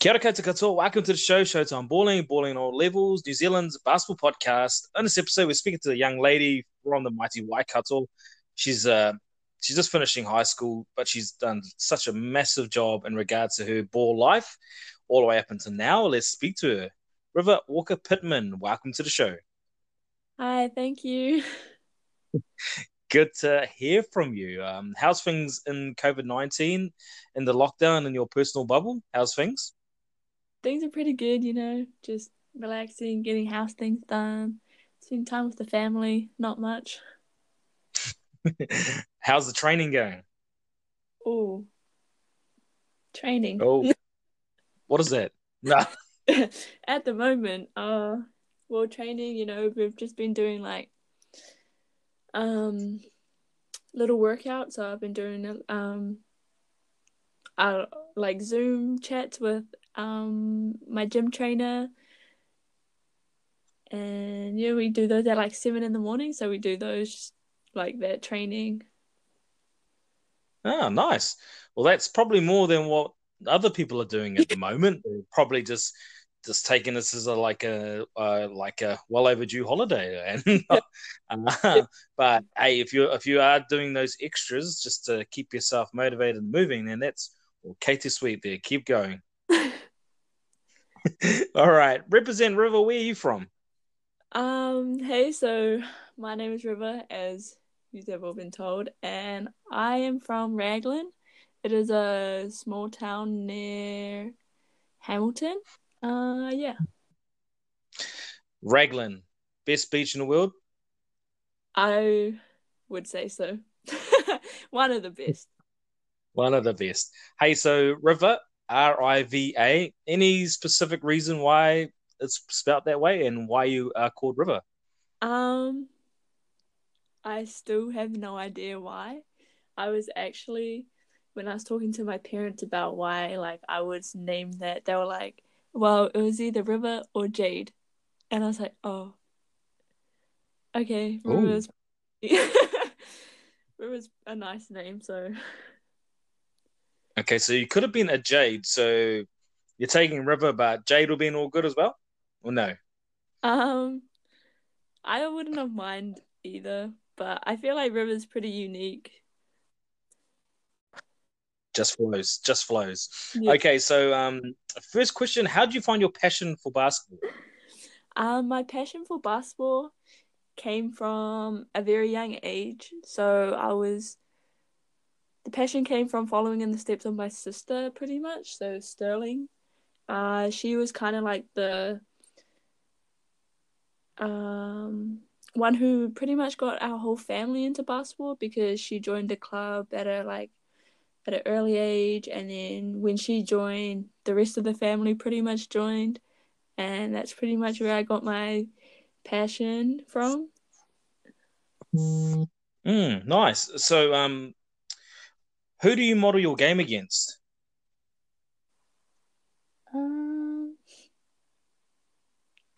Kia ora koutou katoa. Welcome to the show, Showtime Balling, Balling on All Levels, New Zealand's basketball podcast. In this episode, we're speaking to a young lady from the mighty Waikato. She's uh, she's just finishing high school, but she's done such a massive job in regards to her ball life, all the way up until now. Let's speak to her. Riva Walker Pitman, welcome to the show. Hi, thank you. Good to hear from you. Um, how's things in COVID 19, in the lockdown, in your personal bubble? How's things? Things are pretty good, you know, just relaxing, getting house things done, spending time with the family, not much. How's the training going? Oh, training. Oh, what is that? No. At the moment, uh, well, training, you know, we've just been doing like um little workouts. So I've been doing um uh, like Zoom chats with um my gym trainer. And yeah we do those at like seven in the morning. So we do those like that training. Oh nice. Well that's probably more than what other people are doing at the moment. They're probably just just taking this as a like a uh, like a well overdue holiday. And uh, but hey if you if you are doing those extras just to keep yourself motivated and moving then that's well, Katie Sweet there. Keep going All right. Represent Riva, where are you from? Um, hey, so my name is Riva, as you've all been told, and I am from Raglan. It is a small town near Hamilton. Uh yeah. Raglan. Best beach in the world? I would say so. One of the best. One of the best. Hey, so Riva, R I V A. Any specific reason why it's spelled that way and why you are called Riva? Um, I still have no idea why. I was actually when I was talking to my parents about why like I was named that, they were like, "Well, it was either Riva or Jade," and I was like, "Oh, okay, Riva's Riva's a nice name, so." Okay, so you could have been a Jade. So you're taking Riva, but Jade will be in all good as well, or no? Um, I wouldn't have mind either, but I feel like Riva's pretty unique. Just flows, just flows. Yeah. Okay, so um, first question: How did you find your passion for basketball? Um, my passion for basketball came from a very young age. So I was the passion came from following in the steps of my sister, pretty much. So Sterling, uh, she was kind of like the um one who pretty much got our whole family into basketball because she joined the club at a like at an early age, and then when she joined, the rest of the family pretty much joined, and that's pretty much where I got my passion from. Mm, nice. So, um, who do you model your game against? Um,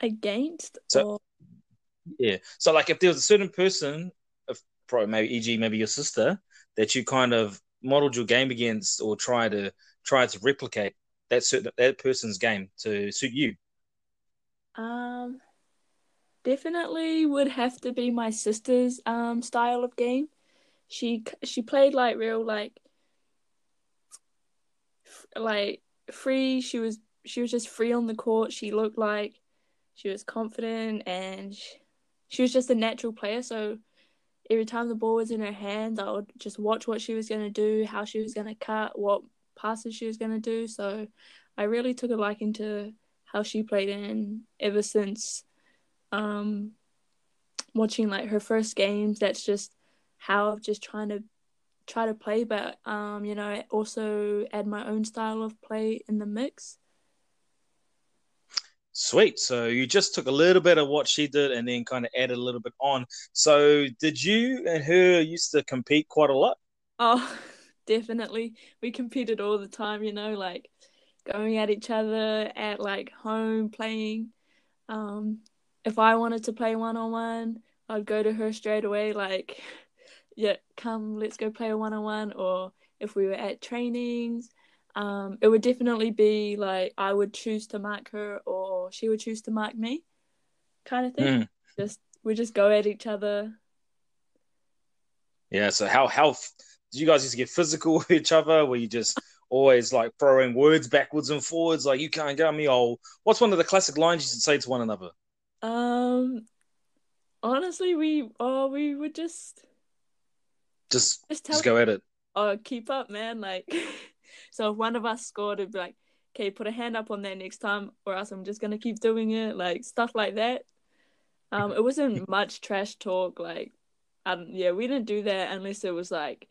against so, or... yeah. So like, if there was a certain person, if probably maybe e.g. maybe your sister that you kind of modeled your game against or try to try to replicate that certain that person's game to suit you. Um, definitely would have to be my sister's um style of game. She she played like real like like free. She was she was just free on the court. She looked like she was confident and she, she was just a natural player. So every time the ball was in her hands, I would just watch what she was going to do, how she was going to cut, what passes she was going to do. So I really took a liking to how she played in ever since um, watching like her first games. That's just how I've just trying to try to play, but um, you know, also add my own style of play in the mix. Sweet. So you just took a little bit of what she did and then kind of added a little bit on. So did you and her used to compete quite a lot? Oh, definitely. We competed all the time, you know, like going at each other at like home playing. Um, if I wanted to play one on one, I'd go to her straight away, like yeah, come, let's go play a one on one. Or if we were at trainings, Um, it would definitely be like I would choose to mark her or she would choose to mark me, kind of thing. Mm. Just we just go at each other. Yeah. So how how did you guys used to get physical with each other? Were you just always like throwing words backwards and forwards, like you can't get me? Oh, what's one of the classic lines you should say to one another? Um, honestly, we oh we would just Just just just go at it. oh keep up, man. Like, so if one of us scored, it'd be like, okay, put a hand up on that next time, or else I'm just gonna keep doing it. Like stuff like that. Um, it wasn't much trash talk. Like, um, yeah, we didn't do that unless it was like.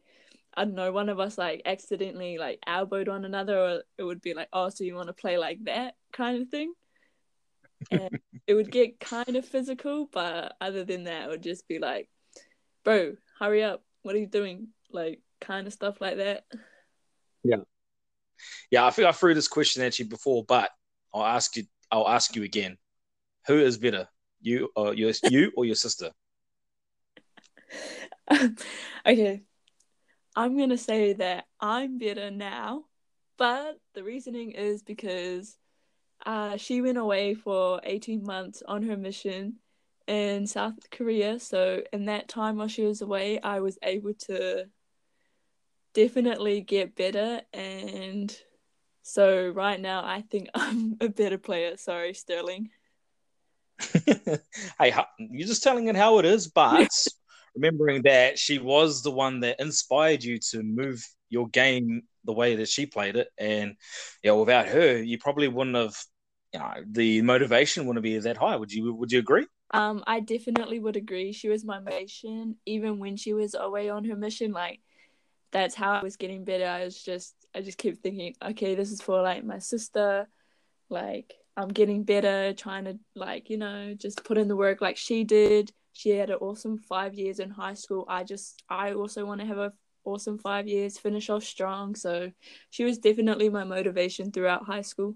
I don't know, one of us like accidentally like elbowed one another, or it would be like, oh, so you want to play like that kind of thing. And it would get kind of physical, but other than that, it would just be like, bro, hurry up. What are you doing? Like, kind of stuff like that. Yeah, Yeah, I think I threw this question at you before, but I'll ask you. I'll ask you again. Who is better, you or your you or your sister? okay. I'm going to say that I'm better now, but the reasoning is because uh, she went away for 18 months on her mission in South Korea. So, in that time while she was away, I was able to definitely get better. And so, right now, I think I'm a better player. Sorry, Sterling. hey, you're just telling it how it is, but remembering that she was the one that inspired you to move your game the way that she played it, and yeah, without her, you probably wouldn't have. You know, the motivation wouldn't be that high. Would you? Would you agree? Um, I definitely would agree. She was my motivation, even when she was away on her mission. Like, that's how I was getting better. I was just, I just kept thinking, okay, this is for like my sister. Like, I'm getting better, trying to like, you know, just put in the work like she did. She had an awesome five years in high school. I just, I also want to have a awesome five years, finish off strong. So she was definitely my motivation throughout high school.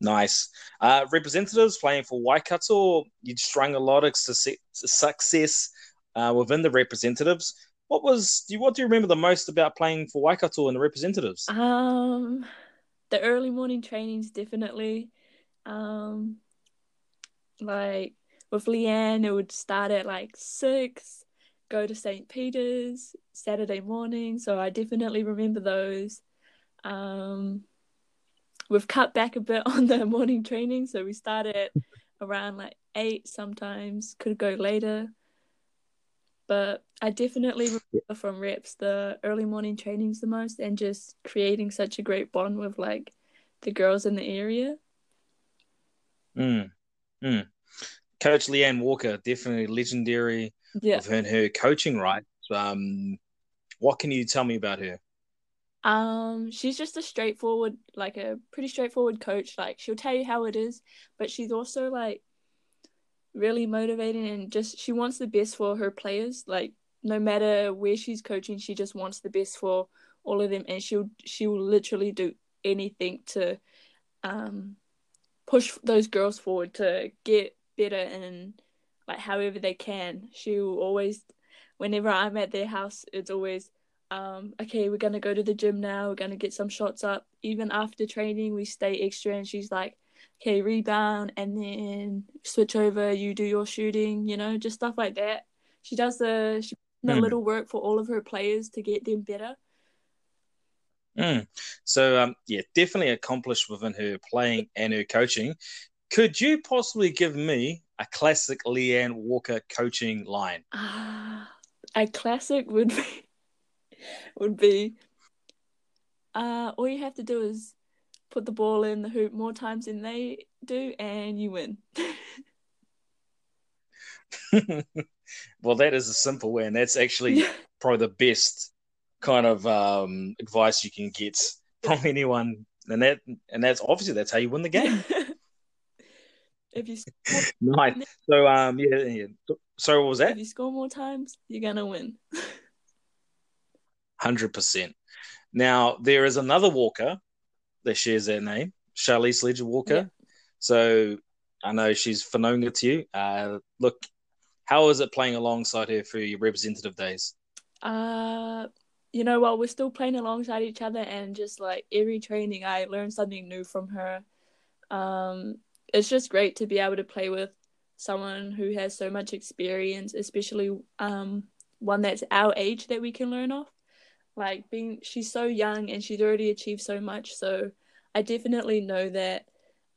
Nice. Uh, representatives playing for Waikato, you strung a lot of success, success uh, within the representatives. What was do you, what do you remember the most about playing for Waikato and the representatives? Um, the early morning trainings definitely. Um, like with Leanne, it would start at like six, go to St. Peter's Saturday morning. So I definitely remember those. Um, we've cut back a bit on the morning training, so we started at around like eight sometimes, could go later. But I definitely remember from reps the early morning trainings the most and just creating such a great bond with like the girls in the area. Mm. Mm. Coach Leanne Walker, definitely legendary Yeah. of her her coaching, right? Um, what can you tell me about her? Um, she's just a straightforward, like a pretty straightforward coach. Like she'll tell you how it is, but she's also like really motivating and just she wants the best for her players. Like no matter where she's coaching, she just wants the best for all of them, and she'll she will literally do anything to um push those girls forward to get better and like however they can. She'll always, whenever I'm at their house, it's always um, okay, we're gonna go to the gym now, we're gonna get some shots up. Even after training, we stay extra, and she's like, okay, rebound, and then switch over, you do your shooting, you know, just stuff like that. She does the, she Mm. little work for all of her players to get them better. Mm. So, um, yeah, definitely accomplished within her playing and her coaching. Could you possibly give me a classic Leanne Walker coaching line? Ah, a classic would be would be uh all you have to do is put the ball in the hoop more times than they do and you win. well, that is a simple way, and that's actually probably the best kind of um, advice you can get from anyone. And that, and that's obviously that's how you win the game. if you score, nice. So, um, yeah, yeah. So, what was that? if you score more times, you're gonna win. Hundred percent. Now there is another Walker that shares that name, Charlisse Leger Walker. Yeah. So I know she's Whanaunga to you. Uh, look, how is it playing alongside her for your representative days? Uh you know, while we're still playing alongside each other and just like every training, I learn something new from her. Um, it's just great to be able to play with someone who has so much experience, especially um, one that's our age that we can learn off. Like being, she's so young and she's already achieved so much. So I definitely know that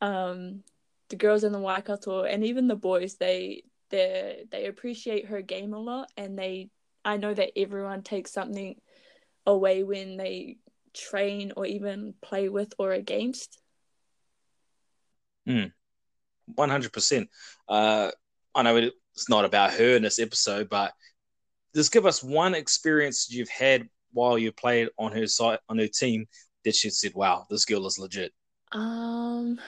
um, the girls in the Waikato and even the boys, they they they appreciate her game a lot, and they I know that everyone takes something away when they train or even play with or against. Hundred percent. Uh, I know it's not about her in this episode, but just give us one experience you've had while you played on her side on her team that she said, "Wow, this girl is legit." Um,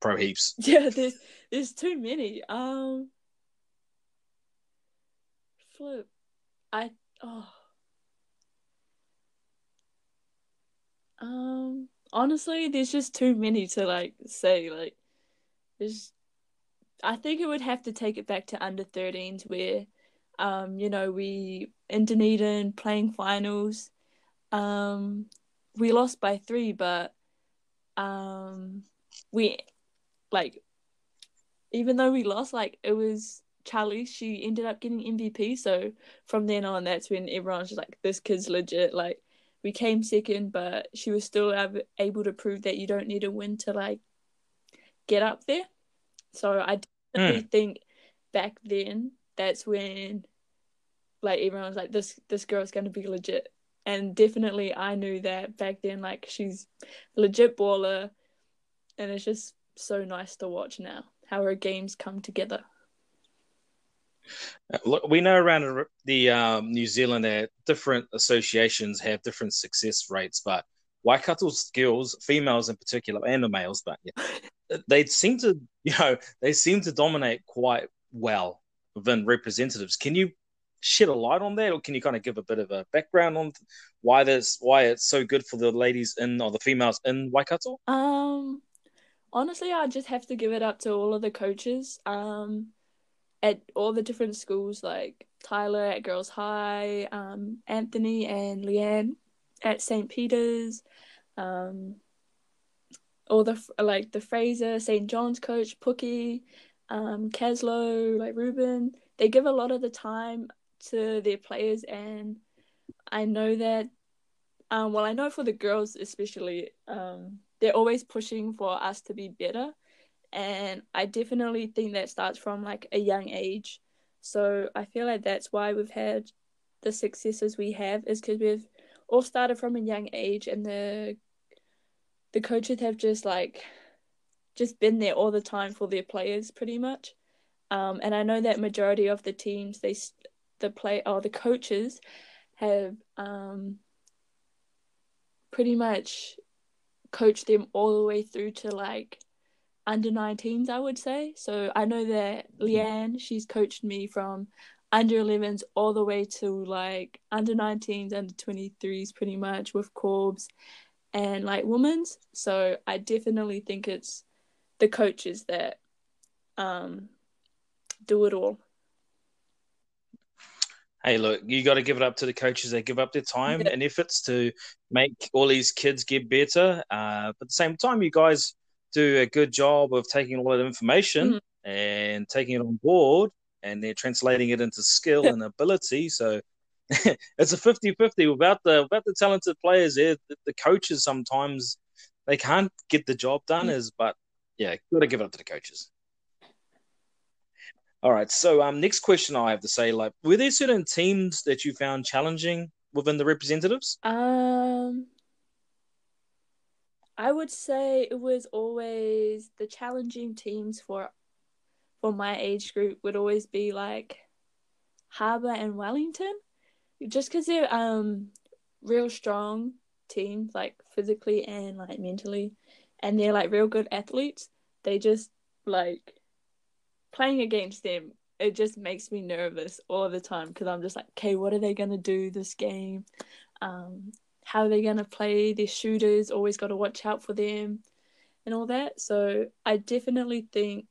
pro heaps. Yeah, there's there's too many. Um, flip, I oh. Um, honestly, there's just too many to like say. Like, there's, I think it would have to take it back to under 13s where, um, you know, we in Dunedin playing finals, um, we lost by three, but, um, we like even though we lost, like it was Charlie, she ended up getting MVP. So from then on, that's when everyone's just like, this kid's legit. Like we came second, but she was still able to prove that you don't need a win to like get up there. So I definitely mm. think back then that's when like everyone was like, this this girl's gonna be legit. And definitely I knew that back then, like she's legit baller, and it's just so nice to watch now how our games come together. Uh, look, we know around the um, New Zealand that different associations have different success rates, but Waikato skills, females in particular, and the males, but yeah, they seem to, you know, they seem to dominate quite well within representatives. Can you shed a light on that, or can you kind of give a bit of a background on why this, why it's so good for the ladies in or the females in Waikato? Um, honestly, I just have to give it up to all of the coaches um, at all the different schools, like Tyler at Girls High, um, Anthony and Leanne at St. Peter's, um, all the like the Fraser St. John's coach, Pookie, um, Caslow, like Ruben. They give a lot of the time to their players, and I know that. Um, well, I know for the girls especially, um, they're always pushing for us to be better and i definitely think that starts from like a young age so i feel like that's why we've had the successes we have is because we've all started from a young age and the the coaches have just like just been there all the time for their players pretty much um, and i know that majority of the teams they the play or the coaches have um, pretty much coach them all the way through to like under 19s, I would say. So I know that Leanne, she's coached me from under 11s all the way to like under 19s, under 23s, pretty much with Corbs and like women's. So I definitely think it's the coaches that um, do it all hey, look, you got to give it up to the coaches. They give up their time yeah. and efforts to make all these kids get better. Uh, but at the same time, you guys do a good job of taking all that information mm-hmm. and taking it on board and they're translating it into skill and ability. So it's a 50-50 without the without the talented players there, the, the coaches sometimes they can't get the job done mm-hmm. as but yeah, got to give it up to the coaches. All right. So, um, next question I have to say, like, were there certain teams that you found challenging within the representatives? Um, I would say it was always the challenging teams for for my age group would always be like Harbour and Wellington, just because they're um real strong teams, like physically and like mentally, and they're like real good athletes. They just like playing against them, it just makes me nervous all the time because I'm just like, okay, what are they gonna do this game? Um, how are they gonna play? Their shooters always got to watch out for them, and all that. So I definitely think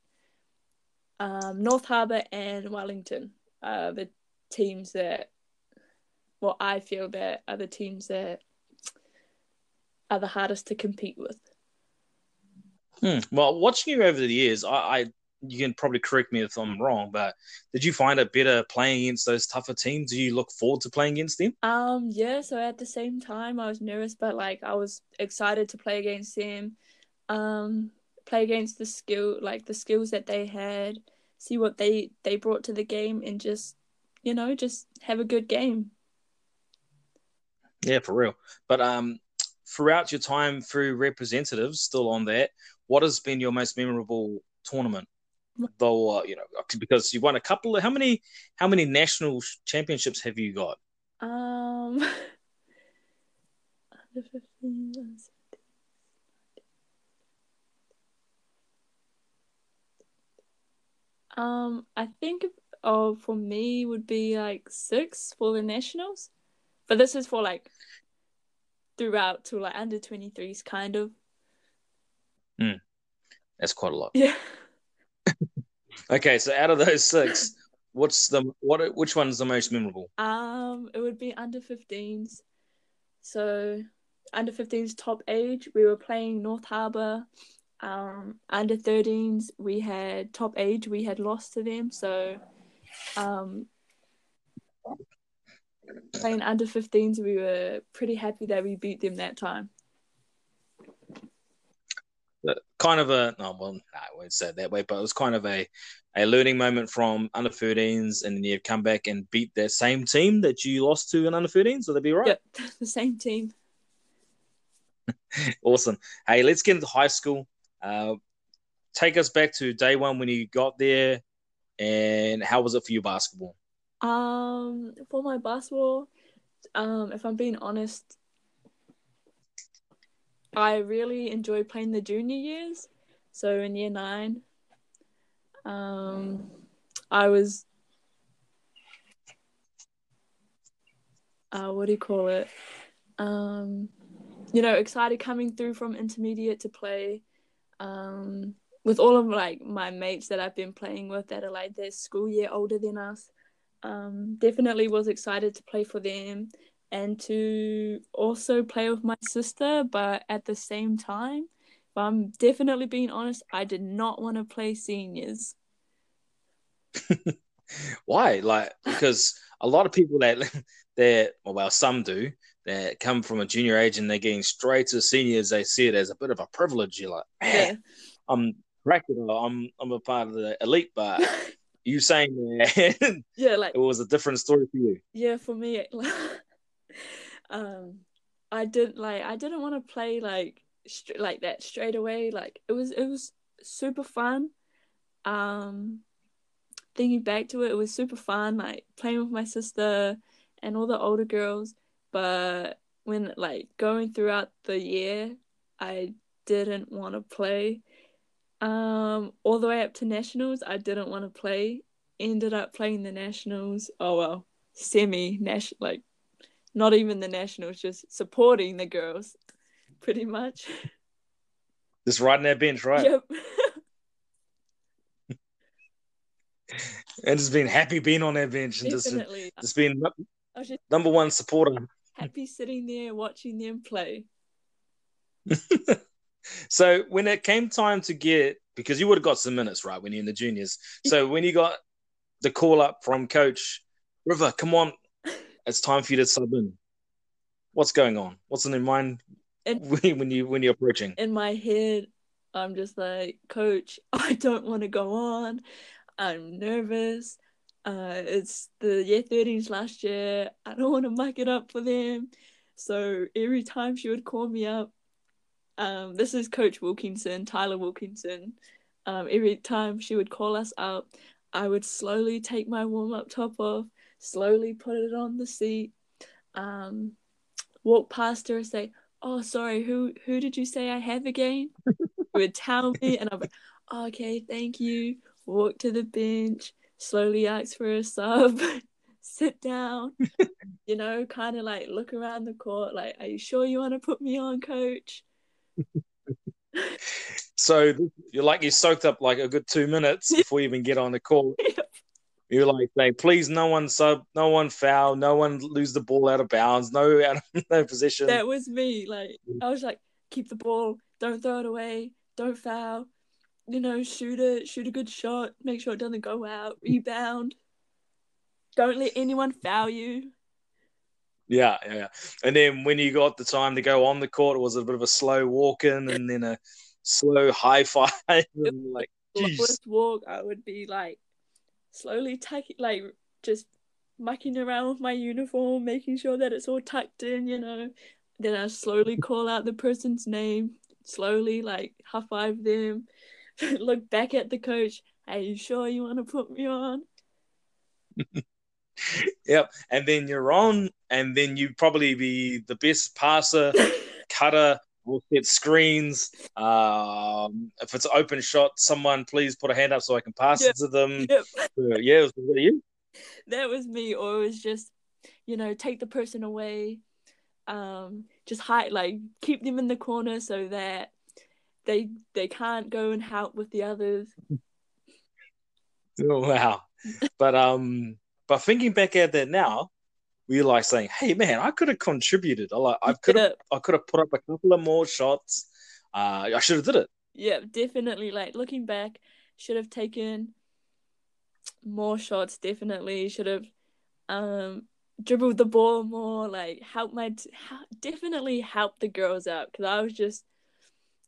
um, North Harbour and Wellington are the teams that, well, I feel that are the teams that are the hardest to compete with. Hmm. Well, watching you over the years, I, I you can probably correct me if I'm wrong, but did you find it better playing against those tougher teams? Do you look forward to playing against them? Um, yeah. So at the same time, I was nervous, but like I was excited to play against them. Um, play against the skill, like the skills that they had, see what they they brought to the game, and just you know just have a good game. Yeah, for real. But um, throughout your time through representatives, still on that, what has been your most memorable tournament? Though uh, you know, because you won a couple. Of, how many? How many national championships have you got? Um, under. Um, I think oh for me would be like six for the nationals, but this is for like throughout to like under twenty threes kind of. Hmm, that's quite a lot. Yeah. okay, so out of those six, what's the what? Which one's the most memorable? Um, it would be under 15s. So under 15s top age, we were playing North Harbour um, under 13s, we had top age, we had lost to them. So, um, playing under 15s, we were pretty happy that we beat them that time. Kind of a, no, well, I won't say it that way, but it was kind of a, a learning moment from under 13s, and then you've come back and beat that same team that you lost to in under 13s. Would that be right? Yep, the same team. awesome. Hey, let's get into high school. Uh, take us back to day one when you got there, and how was it for you basketball? Um, for my basketball, um, if I'm being honest, I really enjoy playing the junior years. So in year nine, um, I was, uh, what do you call it? Um, you know, excited coming through from intermediate to play um, with all of like my mates that I've been playing with that are like their school year older than us. Um, definitely was excited to play for them and to also play with my sister, but at the same time, if I'm definitely being honest, I did not want to play seniors. Why? Like because a lot of people that that well, some do that come from a junior age and they're getting straight to seniors, they see it as a bit of a privilege. You're like, yeah. I'm practical. I'm I'm a part of the elite, but you saying that yeah, like it was a different story for you. Yeah, for me, um, I didn't like I didn't want to play like st- like that straight away. Like it was it was super fun. Um, thinking back to it, it was super fun. Like playing with my sister and all the older girls but when like going throughout the year, I didn't want to play. Um, all the way up to nationals, I didn't want to play. Ended up playing the nationals. Oh well, semi national, like not even the nationals, just supporting the girls, pretty much. Just riding that bench, right? Yep. and just being happy being on that bench and Definitely. just just being just... number one supporter happy sitting there watching them play. so when it came time to get because you would have got some minutes right when you're in the juniors. So when you got the call up from coach Riva, come on, it's time for you to sub in. What's going on? What's in your mind in, when you when you're approaching? In my head, I'm just like, Coach, I don't want to go on. I'm nervous. Uh, it's the year 13s last year. I don't want to muck it up for them. So every time she would call me up, um, this is Coach Wilkinson, Tyler Wilkinson. Um, every time she would call us up, I would slowly take my warm up top off, slowly put it on the seat, um, walk past her and say, "Oh, sorry, who who did you say I have again?" would tell me, and I'd be, oh, "Okay, thank you." Walk to the bench, slowly ask for a sub, sit down, you know, kind of like look around the court, like, are you sure you want to put me on, coach? so you're like you soaked up like a good two minutes before you even get on the court. You're like saying, please, no one sub, no one foul, no one lose the ball out of bounds, no out of no position. That was me. Like I was like, keep the ball, don't throw it away, don't foul. You know, shoot it, shoot a good shot, make sure it doesn't go out, rebound. Don't let anyone foul you. Yeah, yeah, yeah. And then when you got the time to go on the court, it was a bit of a slow walk in and then a slow high five. like, geez. Walk, I would be like slowly taking, like, just mucking around with my uniform, making sure that it's all tucked in, you know. Then I slowly call out the person's name, slowly, like, high five them, look back at the coach. Are you sure you want to put me on? yep. And then you're on, and then you probably be the best passer, cutter, will set screens. Um, if it's an open shot, someone please put a hand up so I can pass Yep. it to them. Yep. Uh, yeah, was that you? that was me or it was just you know take the person away um just hide like keep them in the corner so that they they can't go and help with the others Oh, wow. but um, but thinking back at that now, we're like saying, "Hey, man, I could have contributed. I like, I could have, I could have put up a couple of more shots. Uh, I should have did it." yeah definitely like looking back should have taken more shots definitely should have um dribbled the ball more like help my t- definitely help the girls out because i was just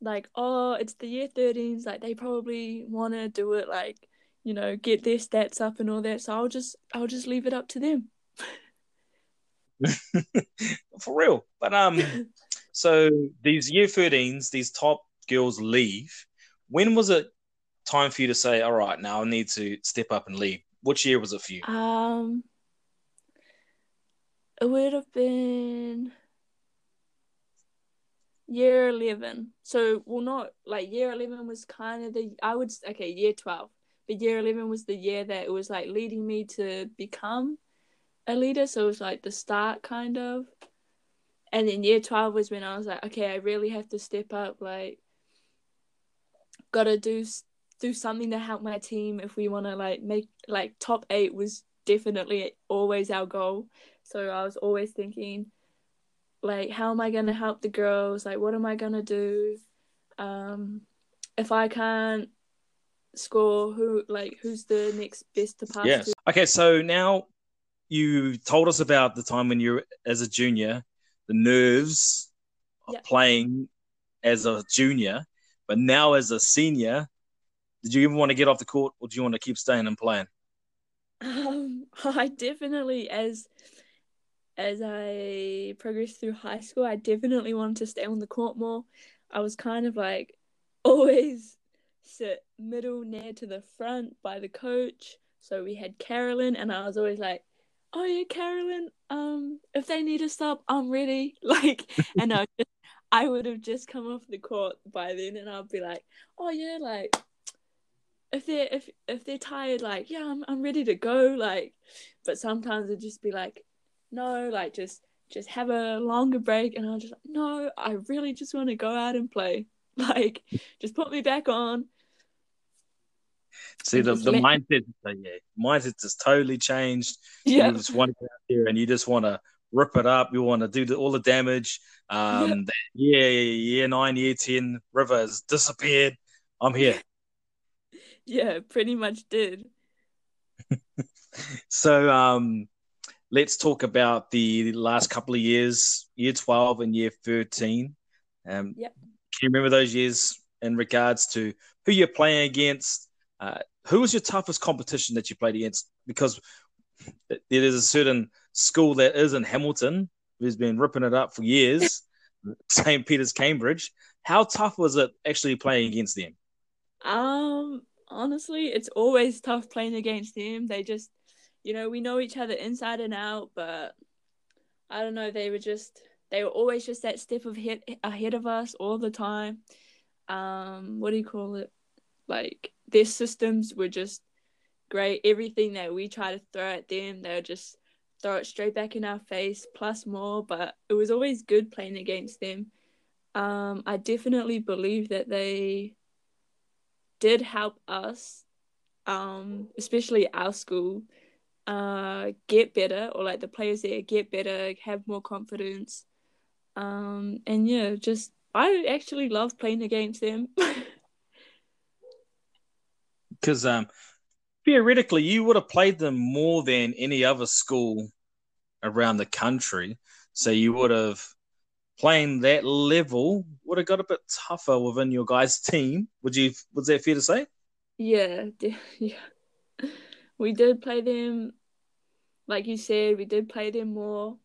like oh it's the year 13s like they probably want to do it like you know get their stats up and all that so i'll just i'll just leave it up to them For real. But um, so these year 13s, these top girls leave. When was it time for you to say, "All right, now I need to step up and leave"? Which year was it for you? um it would have been year 11 so well not like year 11 was kind of the i would okay year 12 but year 11 was the year that it was like leading me to become a leader so it was like the start kind of. And then year 12 was when i was like okay i really have to step up like gotta do do something to help my team if we want to like make like top eight was definitely always our goal. So i was always thinking like how am i to help the girls? Like what am i to do? Um if i can't score who like who's the next best to pass Yes. to? Okay, so now you told us about the time when you're as a junior, the nerves of Yeah. playing as a junior, but now as a senior, did you even want to get off the court or do you want to keep staying and playing? Um, I definitely, as as I progressed through high school, I definitely wanted to stay on the court more. I was kind of like always sit middle near to the front by the coach. So we had Carolyn, and I was always like, "Oh yeah, Carolyn. Um, if they need a stop, I'm ready." Like, and I just, I would have just come off the court by then, and I'd be like, "Oh yeah, like." if they're if if they're tired, like yeah, I'm I'm ready to go, like. But sometimes it'd just be like, no, like just just have a longer break, and I'll just like, no, I really just want to go out and play, like just put me back on. See, the, the mindset, uh, yeah, mindset has totally changed. Yeah, You just want to get out there and you just want to rip it up. You want to do the, all the damage. Um, that year, year nine, year 10, Riva has disappeared. I'm here. yeah, pretty much did. So um, let's talk about the last couple of years, year 12 and year 13. Um, Yep. Can you remember those years in regards to who you're playing against? Uh, who was your toughest competition that you played against? Because there is a certain school that is in Hamilton who's been ripping it up for years, St. Peter's, Cambridge. How tough was it actually playing against them? Um, honestly, it's always tough playing against them. They just, you know, we know each other inside and out, but I don't know. They were just, they were always just that step of hit ahead of us all the time. Um, what do you call it? Like their systems were just great. Everything that we try to throw at them, they would just throw it straight back in our face, plus more. But it was always good playing against them. Um, I definitely believe that they did help us um, especially our school, uh, get better, or like the players there get better, have more confidence. Um, and yeah, just I actually love playing against them. Because um, theoretically, you would have played them more than any other school around the country. So you would have playing that level would have got a bit tougher within your guys' team. Would you? Was that fair to say? Yeah, yeah. We did play them, like you said, we did play them more.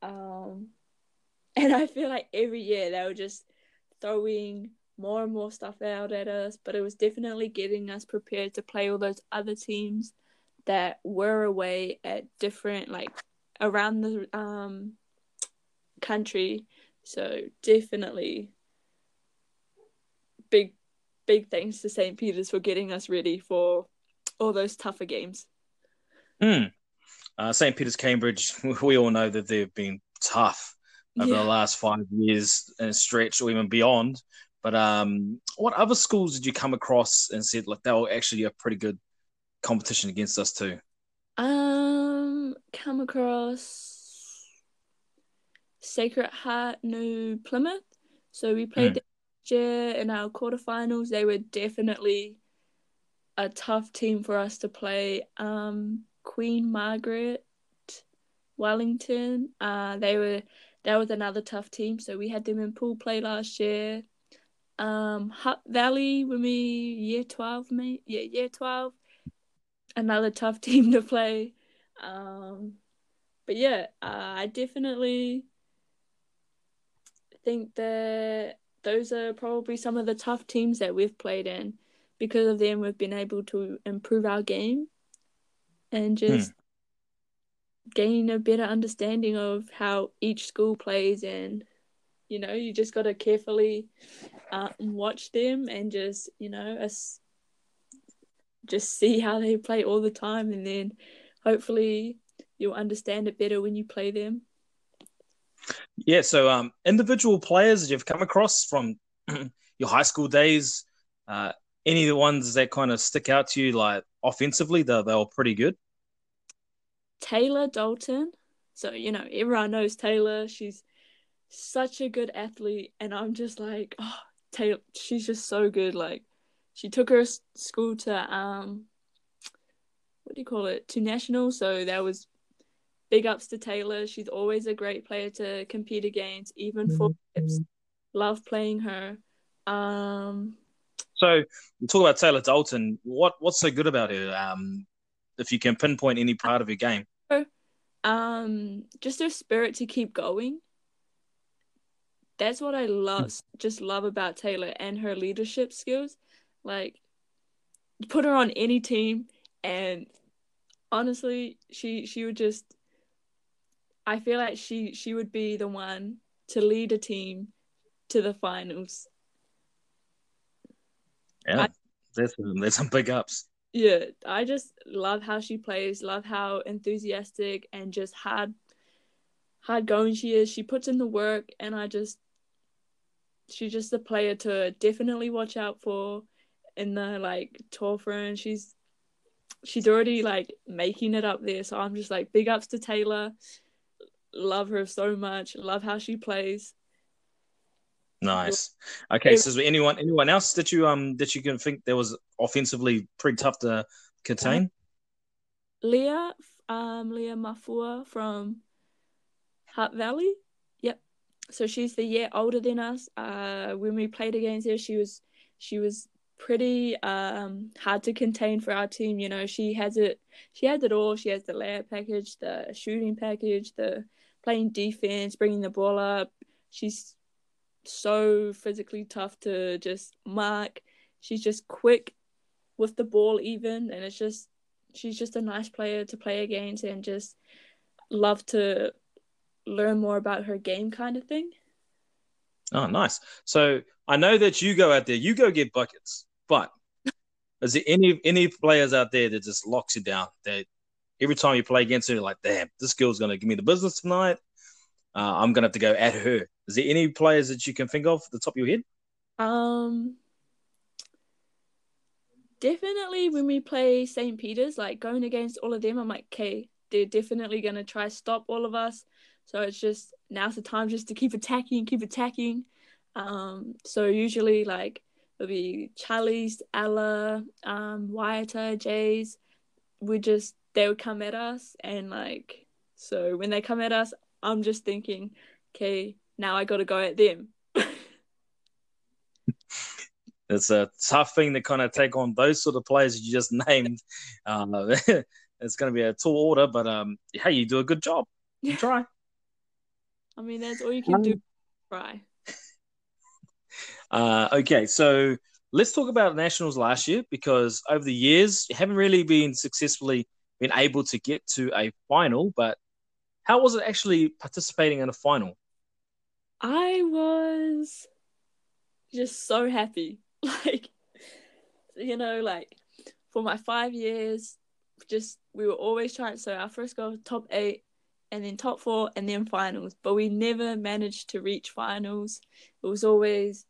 Um, and I feel like every year they were just throwing more and more stuff out at us, but it was definitely getting us prepared to play all those other teams that were away at different, like around the um country so definitely big big thanks to St. Peter's for getting us ready for all those tougher games. Hmm. Uh, St. Peter's Cambridge, we all know that they've been tough over yeah. the last five years and stretch or even beyond. But um, what other schools did you come across and said like they were actually a pretty good competition against us too? Um, come across Sacred Heart New Plymouth. So we played mm. year in our quarterfinals. They were definitely a tough team for us to play. Um, Queen Margaret Wellington. Uh, they were that was another tough team. So we had them in pool play last year. Um, Hutt Valley when we year twelve, mate. Yeah, year twelve. Another tough team to play. Um, but yeah, uh, I definitely think that those are probably some of the tough teams that we've played in. Because of them, we've been able to improve our game and just hmm. gain a better understanding of how each school plays. And, you know, you just got to carefully uh, watch them and just, you know, us just see how they play all the time. And then hopefully you'll understand it better when you play them. Yeah, so um, individual players that you've come across from your high school days, uh, any of the ones that kind of stick out to you, like offensively, they they were pretty good. Taylor Dalton. So you know everyone knows Taylor. She's such a good athlete, and I'm just like, oh, Taylor. She's just so good. Like, she took her school to um, what do you call it? To national. So that was big ups to Taylor. She's always a great player to compete against, even for mm-hmm. Love playing her. Um, so talk about Taylor Dalton. What what's so good about her? Um, if you can pinpoint any part of her game. Um, just her spirit to keep going. That's what I love. Hmm. just love about Taylor and her leadership skills. Like, put her on any team, and honestly, she she would just I feel like she she would be the one to lead a team to the finals. Yeah, I, there's there's some big ups. Yeah, I just love how she plays. Love how enthusiastic and just hard, hard going she is. She puts in the work, and I just, she's just a player to definitely watch out for in the like tour front. She's, she's already like making it up there. So I'm just like big ups to Taylor love her so much. Love how she plays. Nice. Okay, so is there anyone anyone else that you um that you can think that was offensively pretty tough to contain? Leah, um, Leah Mafua from Hutt Valley. So she's the year older than us. Uh, when we played against her, she was she was pretty um hard to contain for our team. You know, she has it. She has it all. She has the layout package, the shooting package, the playing defense, bringing the ball up. She's so physically tough to just mark. She's just quick with the ball, even, and it's just she's just a nice player to play against and just love to learn more about her game, kind of thing. Oh, nice. So I know that you go out there, you go get buckets, but is there any any players out there that just locks you down that every time you play against her, like, damn, this girl's gonna give me the business tonight. Uh, I'm gonna have to go at her. Is there any players that you can think of at the top of your head? Um, definitely when we play St. Peter's, like going against all of them, I'm like, okay, they're definitely gonna try stop all of us. So it's just now's the time just to keep attacking, keep attacking. Um, so usually like it'll be Charlie's, Ella, um, Wyatta, Jay's. We just they would come at us and like so when they come at us, I'm just thinking, okay, now I got to go at them. it's a tough thing to kind of take on those sort of players you just named. Uh, it's going to be a tall order, but um, hey, you do a good job. You try. I mean, that's all you can um, do. Try. Uh, okay, so let's talk about nationals last year because over the years you haven't really been successfully been able to get to a final. But how was it actually participating in a final? I was just so happy. Like, you know, like for my five years, just we were always trying. So our first goal, top eight, and then top four, and then finals. But we never managed to reach finals. It was always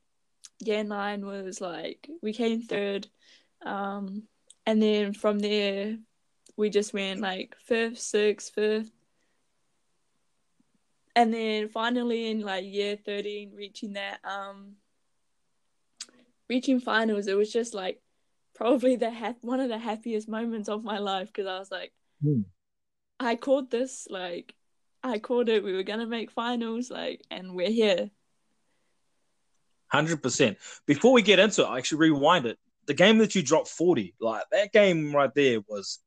year nine was like we came third, um, and then from there we just went like fifth, sixth, fifth, and then finally in like year 13 reaching that um reaching finals it was just like probably the ha- one of the happiest moments of my life because i was like mm. I called this like i called it we were gonna make finals like and we're here 100% before we get into it i actually rewind it the game that you dropped 40 like that game right there was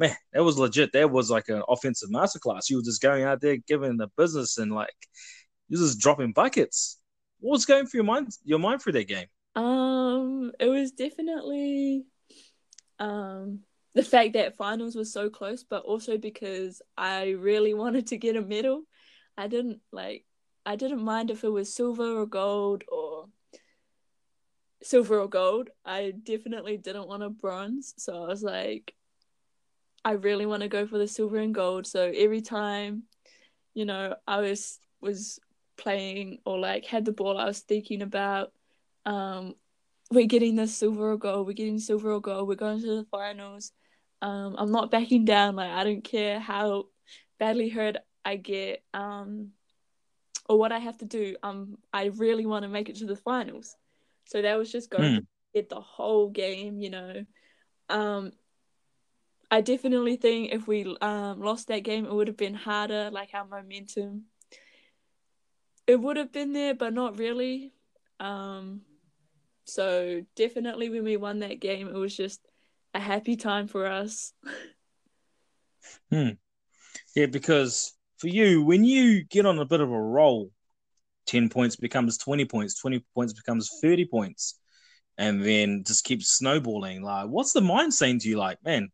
man, that was legit. That was like an offensive masterclass. You were just going out there giving the business and like you're just dropping buckets. What was going through your mind your mind for that game? Um, it was definitely um the fact that finals was so close, but also because I really wanted to get a medal. I didn't like I didn't mind if it was silver or gold or silver or gold. I definitely didn't want a bronze. So I was like, I really want to go for the silver and gold. So every time, you know, I was was playing or like had the ball, I was thinking about, um, we're getting the silver or gold. We're getting silver or gold. We're going to the finals. Um, I'm not backing down. Like I don't care how badly hurt I get, um, or what I have to do. Um, I really want to make it to the finals. So that was just going mm. to get the whole game, you know. Um, I definitely think if we um, lost that game, it would have been harder. Like our momentum, it would have been there, but not really. Um, so definitely, when we won that game, it was just a happy time for us. hmm. Yeah, because for you, when you get on a bit of a roll, ten points becomes twenty points, twenty points becomes thirty points, and then just keeps snowballing. Like, what's the mind saying to you? Like, man,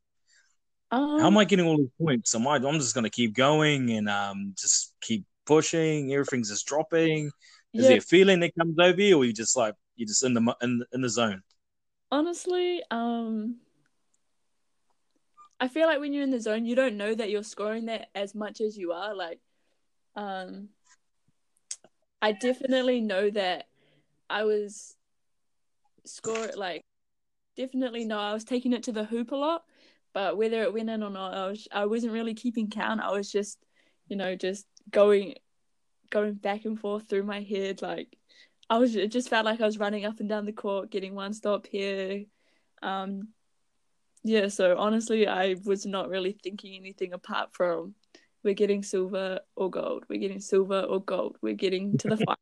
um, How am I getting all these points? Am I? I'm just going to keep going and um just keep pushing. Everything's just dropping. Is yeah. there a feeling that comes over you, or you just like you're just in the in in the zone? Honestly, um, I feel like when you're in the zone, you don't know that you're scoring that as much as you are. Like, um, I definitely know that I was score like definitely know I was taking it to the hoop a lot but whether it went in or not, I was I wasn't really keeping count. I was just, you know, just going going back and forth through my head. Like I was it just felt like I was running up and down the court, getting one stop here. Um yeah, so honestly I was not really thinking anything apart from we're getting silver or gold. We're getting silver or gold. We're getting to the final.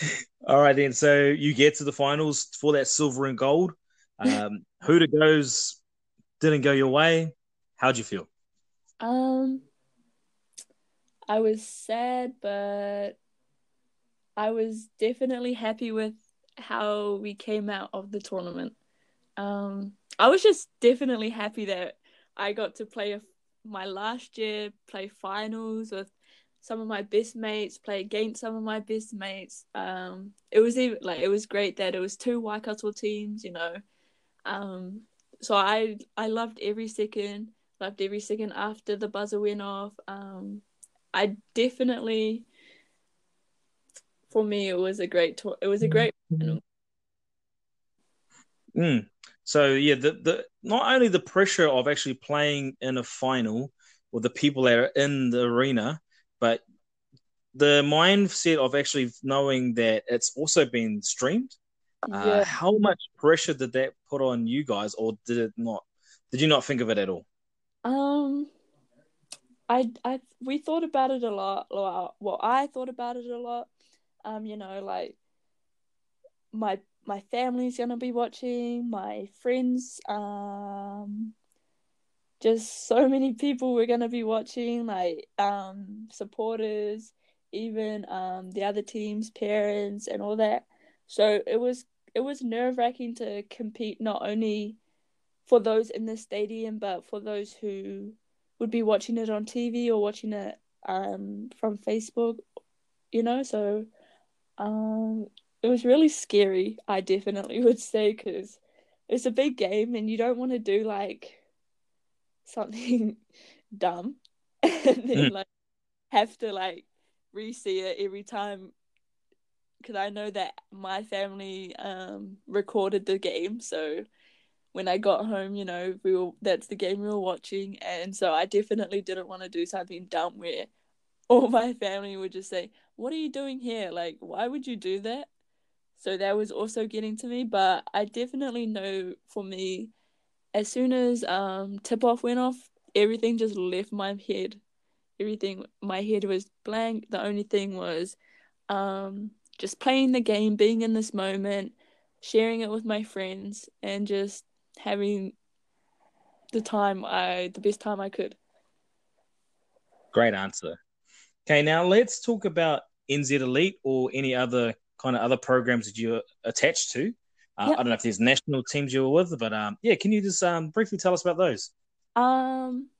All right, then. So you get to the finals for that silver and gold. Um, Huda goes didn't go your way. How'd you feel? Um, I was sad, but I was definitely happy with how we came out of the tournament. Um, I was just definitely happy that I got to play a, my last year, play finals with some of my best mates, play against some of my best mates. Um, it was even like it was great that it was two Waikato teams, you know. Um, so I I loved every second, loved every second after the buzzer went off. Um, I definitely, for me, it was a great tour. It was a great. Mm. So yeah, the the not only the pressure of actually playing in a final with the people that are in the arena, but the mindset of actually knowing that it's also been streamed. Uh, yeah. Uh, how much pressure did that put on you guys, or did it not? Did you not think of it at all? Um, I I we thought about it a lot. Well, I thought about it a lot. Um, you know, like my my family's gonna be watching, my friends, um, just so many people were gonna be watching, like um, supporters, even um, the other team's parents and all that. So it was it was nerve wracking to compete not only for those in the stadium, but for those who would be watching it on TV or watching it um, from Facebook, you know. So um, it was really scary. I definitely would say because it's a big game and you don't want to do like something dumb and then mm. like have to like re-see it every time because I know that my family um recorded the game so when I got home you know we were that's the game we were watching and so I definitely didn't want to do something dumb where all my family would just say what are you doing here like why would you do that so that was also getting to me. But I definitely know for me, as soon as um tip off went off, everything just left my head. Everything my head was blank. The only thing was um just playing the game, being in this moment, sharing it with my friends, and just having the time I the best time I could. Great answer. Okay, now let's talk about NZ Elite or any other kind of other programs that you're attached to. Uh, yep. I don't know if there's national teams you were with, but um, yeah, can you just um, briefly tell us about those? Um,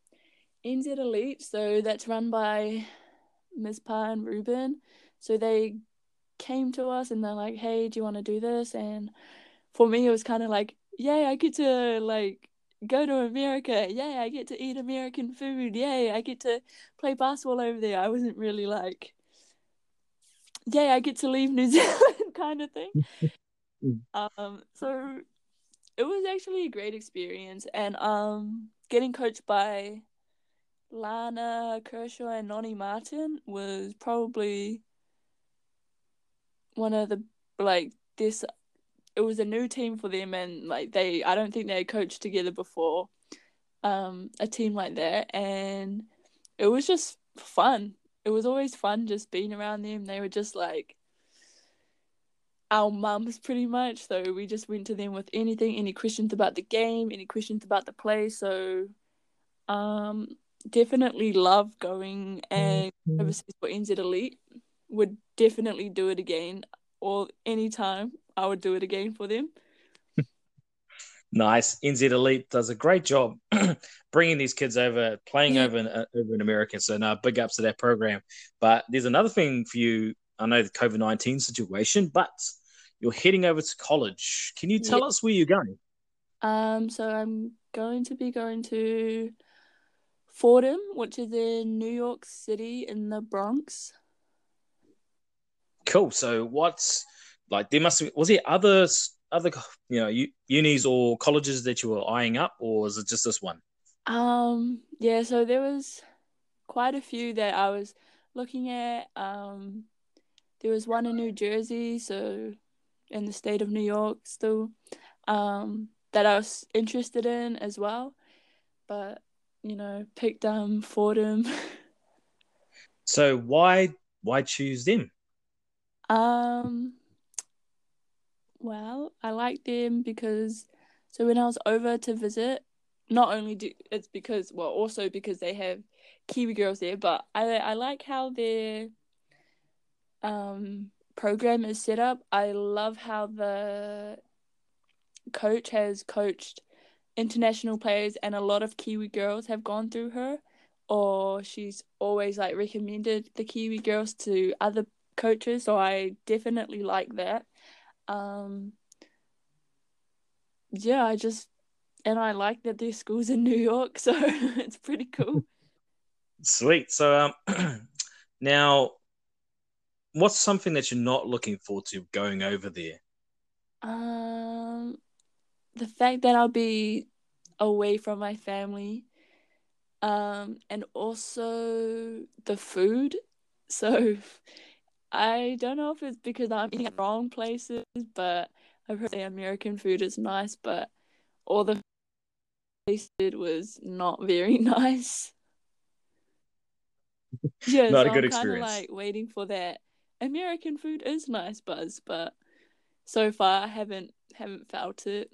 NZ Elite, so that's run by Ms. Pa and Ruben. So they came to us and they're like, "Hey, do you want to do this?" And for me, it was kind of like, "Yay, I get to like go to America! Yay, I get to eat American food! Yay, I get to play basketball over there!" I wasn't really like yeah, I get to leave New Zealand kind of thing. um, so it was actually a great experience, and um, getting coached by Lana Kershaw and Noni Martin was probably one of the like this. It was a new team for them, and like they, I don't think they had coached together before. Um, a team like that, and it was just fun it was always fun just being around them. They were just like our mums pretty much. So we just went to them with anything, any questions about the game, any questions about the play. So um definitely love going and mm-hmm. overseas for NZ Elite. Would definitely do it again or anytime I would do it again for them. Nice. NZ Elite does a great job bringing these kids over, playing yeah. over in, uh, over in America. So, no, big ups to that program. But there's another thing for you. I know the COVID 19 situation, but you're heading over to college. Can you tell yeah. us where you're going? Um, so I'm going to be going to Fordham, which is in New York City in the Bronx. Cool. So what's like there must be was there other other you know unis or colleges that you were eyeing up, or is it just this one? Um, yeah. So there was quite a few that I was looking at. Um, there was one in New Jersey, so in the state of New York, still, um, that I was interested in as well, but you know, picked um Fordham. so why why choose them? Um, well, I like them because so when I was over to visit, not only do it's because well also because they have Kiwi girls there, but I I like how their um program is set up. I love how the coach has coached international players and a lot of Kiwi girls have gone through her or she's always like recommended the Kiwi girls to other coaches, so I definitely like that. Um, yeah, I just and I like that their school's in New York, so it's pretty cool. Sweet. So um, now, what's something that you're not looking forward to going over there? Um, the fact that I'll be away from my family, um, and also the food. So I don't know if it's because I'm eating at wrong places, but I've heard the American food is nice, but all the tasted was not very nice. Yeah, Not so a good I'm kind of experience. like waiting for that American food is nice buzz, but so far I haven't haven't felt it.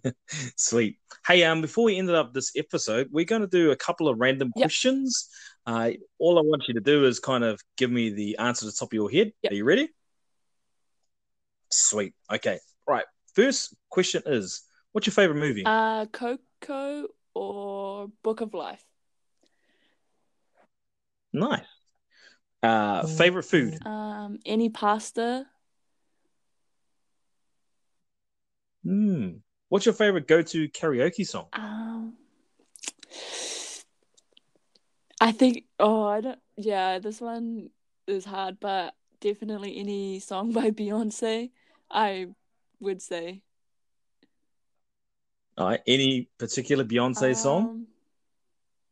Sweet. Hey, um, before we ended up this episode, we're going to do a couple of random Yep. questions. Uh, all I want you to do is kind of give me the answer to the top of your head. Yep. Are you ready? Sweet. Okay. Right. First question is, what's your favorite movie? Uh Coco or Book of Life? nice. Uh, favorite food? Um any pasta? Hmm. What's your favorite go-to karaoke song? Um I think oh I don't yeah, this one is hard, but definitely any song by Beyonce, I would say. All right. Any particular Beyonce song? Um,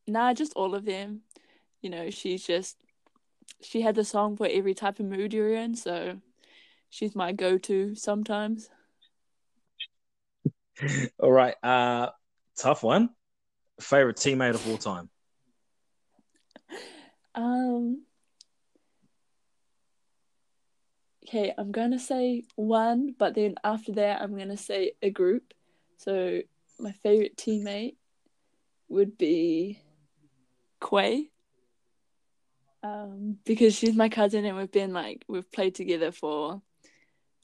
Nah, just all of them. You know, she's just she had the song for every type of mood you're in, so she's my go-to sometimes. All right. Uh, tough one. Favorite teammate of all time? Um Okay, I'm gonna say one, but then after that I'm gonna say a group. So my favorite teammate would be Quay. Um, because she's my cousin and we've been like we've played together for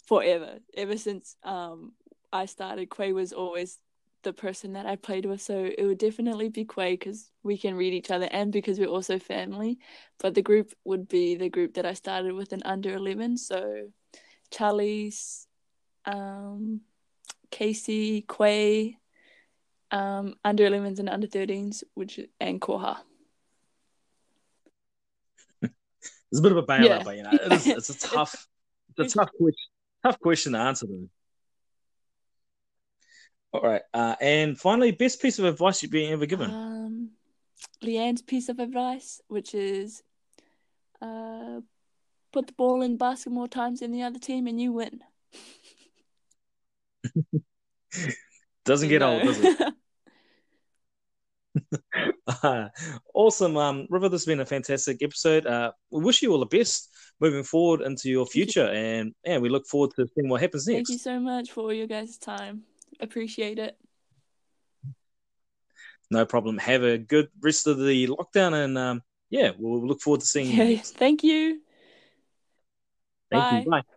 forever. Ever since um I started, Quay was always the person that I played with. So it would definitely be Quay because we can read each other and because we're also family. But the group would be the group that I started with in under 11. So Charlisse, um, Casey, Quay, um, under 11s and under 13s, which and Koha. It's a bit of a bailout, Yeah. but you know, it is, it's a tough, it's a tough question, tough question to answer. Though. All right, uh, and finally, best piece of advice you've been ever given? Um, Leanne's piece of advice, which is uh, put the ball in basket more times than the other team and you win. Doesn't get old, does it? No. awesome, um, Riva. This has been a fantastic episode. Uh, we wish you all the best moving forward into your future, and yeah, we look forward to seeing what happens next. Thank you so much for all your guys' time. Appreciate it. No problem. Have a good rest of the lockdown, and um, yeah, we'll look forward to seeing you. Okay, next. thank you. Thank you. Bye. Bye.